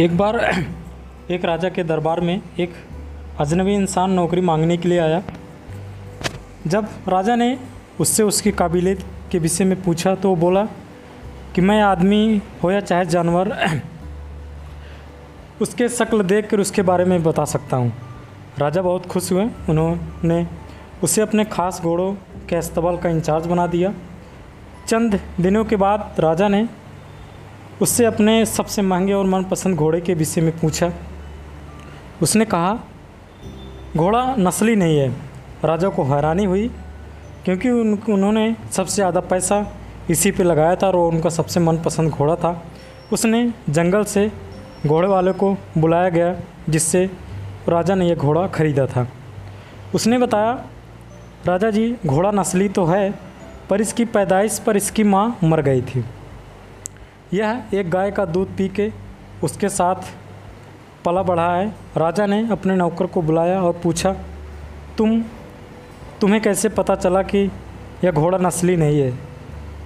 एक बार एक राजा के दरबार में एक अजनबी इंसान नौकरी मांगने के लिए आया। जब राजा ने उससे उसकी काबिलियत के विषय में पूछा तो बोला कि मैं आदमी हो या चाहे जानवर, उसके शक्ल देख कर उसके बारे में बता सकता हूँ। राजा बहुत खुश हुए। उन्होंने उसे अपने खास घोड़ों के अस्तबल का इंचार्ज बना दिया। चंद दिनों के बाद राजा ने उससे अपने सबसे महँगे और मनपसंद घोड़े के विषय में पूछा। उसने कहा, घोड़ा नस्ली नहीं है। राजा को हैरानी हुई, क्योंकि उन, उन्होंने सबसे ज़्यादा पैसा इसी पे लगाया था और उनका सबसे मनपसंद घोड़ा था। उसने जंगल से घोड़े वाले को बुलाया गया, जिससे राजा ने यह घोड़ा खरीदा था। उसने बताया, राजा जी, घोड़ा नस्ली तो है, पर इसकी पैदाइश पर इसकी माँ मर गई थी। यह एक गाय का दूध पी के उसके साथ पला बढ़ा है। राजा ने अपने नौकर को बुलाया और पूछा, तुम, तुम्हें कैसे पता चला कि यह घोड़ा नस्ली नहीं है?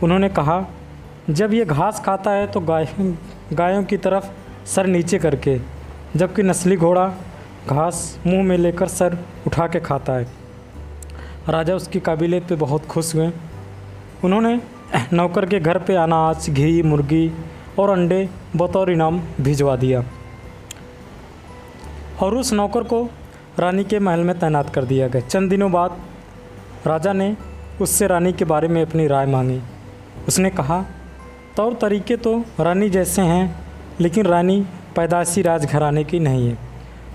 उन्होंने कहा, जब ये घास खाता है तो गाय, गायों की तरफ़ सर नीचे करके, जबकि नस्ली घोड़ा घास मुँह में लेकर सर उठा के खाता है। राजा उसकी काबिलियत पे बहुत खुश हुए। उन्होंने नौकर के घर पे अनाज, घी, मुर्गी और अंडे बतौर इनाम भिजवा दिया और उस नौकर को रानी के महल में तैनात कर दिया गया। चंद दिनों बाद राजा ने उससे रानी के बारे में अपनी राय मांगी। उसने कहा, तौर तरीके तो रानी जैसे हैं, लेकिन रानी पैदाशी राजघराने की नहीं है।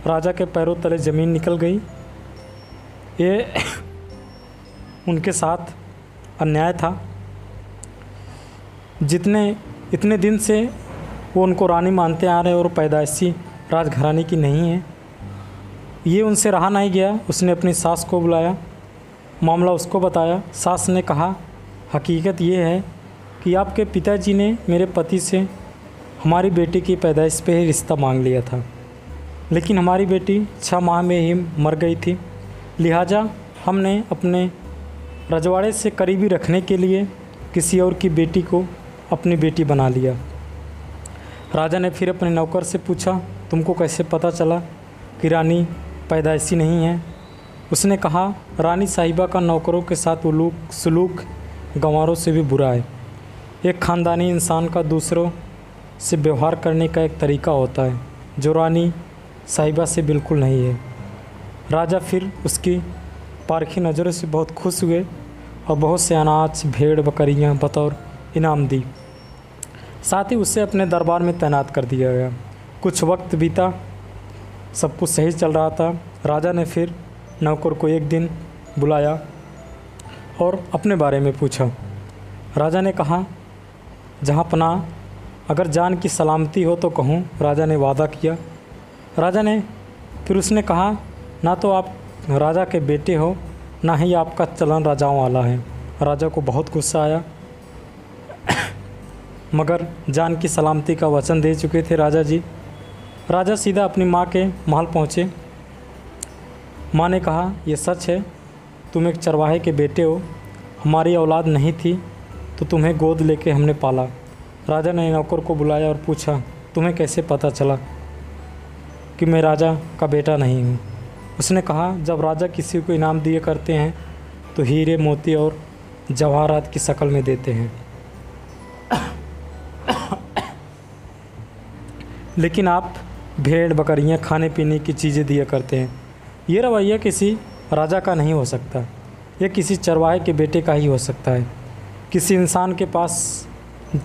राजा के पैरों तले ज़मीन निकल गई। ये उनके साथ अन्याय था। जितने, इतने दिन से वो उनको रानी मानते आ रहे और पैदाइशी राजघराने की नहीं है। ये उनसे रहा नहीं गया। उसने अपनी सास को बुलाया। मामला उसको बताया। सास ने कहा, हकीकत ये है कि आपके पिताजी ने मेरे पति से हमारी बेटी की पैदाइश पे ही रिश्ता मांग लिया था। लेकिन हमारी बेटी छः माह में ही मर गई थी। लिहाजा हमने अपने रजवाड़े से करीबी रखने के लिए किसी और की बेटी को अपनी बेटी बना लिया। राजा ने फिर अपने नौकर से पूछा, तुमको कैसे पता चला कि रानी पैदाइशी नहीं है? उसने कहा, रानी साहिबा का नौकरों के साथ उलूक, सलूक गंवारों से भी बुरा है। एक ख़ानदानी इंसान का दूसरों से व्यवहार करने का एक तरीका होता है, जो रानी साहिबा से बिल्कुल नहीं है। राजा फिर उसकी पारखी नज़रों से बहुत खुश हुए और बहुत से अनाज, भेड़, बकरियाँ, बतौर इनाम दी। साथ ही उसे अपने दरबार में तैनात कर दिया गया। कुछ वक्त बीता, सब कुछ सही चल रहा था। राजा ने फिर नौकर को एक दिन बुलाया और अपने बारे में पूछा। राजा ने कहा, जहाँ पना अगर जान की सलामती हो तो कहूँ, राजा ने वादा किया। राजा ने, फिर उसने कहा, ना तो आप राजा के बेटे हो, ना ही आपका चलन राजाओं वाला है। राजा को बहुत गुस्सा आया। मगर जान की सलामती का वचन दे चुके थे राजा जी। राजा सीधा अपनी माँ के महल पहुँचे। माँ ने कहा यह सच है, तुम एक चरवाहे के बेटे हो। हमारी औलाद नहीं थी तो तुम्हें गोद लेके हमने पाला। राजा ने नौकर को बुलाया और पूछा, तुम्हें कैसे पता चला कि मैं राजा का बेटा नहीं हूँ? उसने कहा, जब राजा किसी को इनाम दिए करते हैं तो हीरे मोती और जवाहरात की शक्ल में देते हैं। लेकिन आप भेड़, बकरियाँ खाने पीने की चीज़ें दिया करते हैं। ये रवैया किसी राजा का नहीं हो सकता। यह किसी चरवाहे के बेटे का ही हो सकता है। किसी इंसान के पास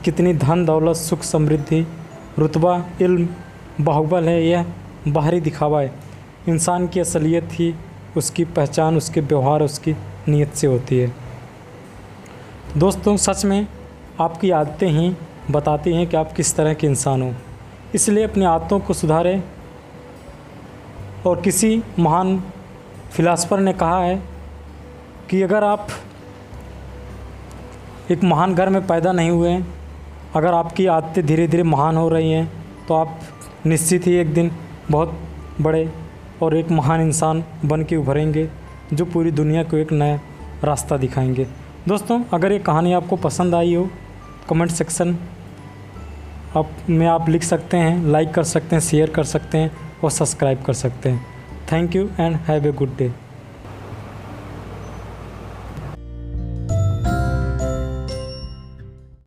कितनी धन, दौलत, सुख, समृद्धि, रुतबा, इल्म, बाहुबल है, यह बाहरी दिखावा है। इंसान की असलियत ही उसकी पहचान, उसके व्यवहार, उसकी नीयत से होती है। दोस्तों, सच में आपकी आदतें ही बताती हैं कि आप किस तरह के इंसान हो। इसलिए अपनी आदतों को सुधारें। और किसी महान फिलासफ़र ने कहा है कि अगर आप एक महान घर में पैदा नहीं हुए हैं, अगर आपकी आदतें धीरे धीरे महान हो रही हैं तो आप निश्चित ही एक दिन बहुत बड़े और एक महान इंसान बन के उभरेंगे, जो पूरी दुनिया को एक नया रास्ता दिखाएँगे। दोस्तों, अगर ये कहानी आपको पसंद आई हो, कमेंट सेक्शन आप, में आप लिख सकते हैं लाइक कर सकते हैं शेयर कर सकते हैं और सब्सक्राइब कर सकते हैं. Thank you and have a good day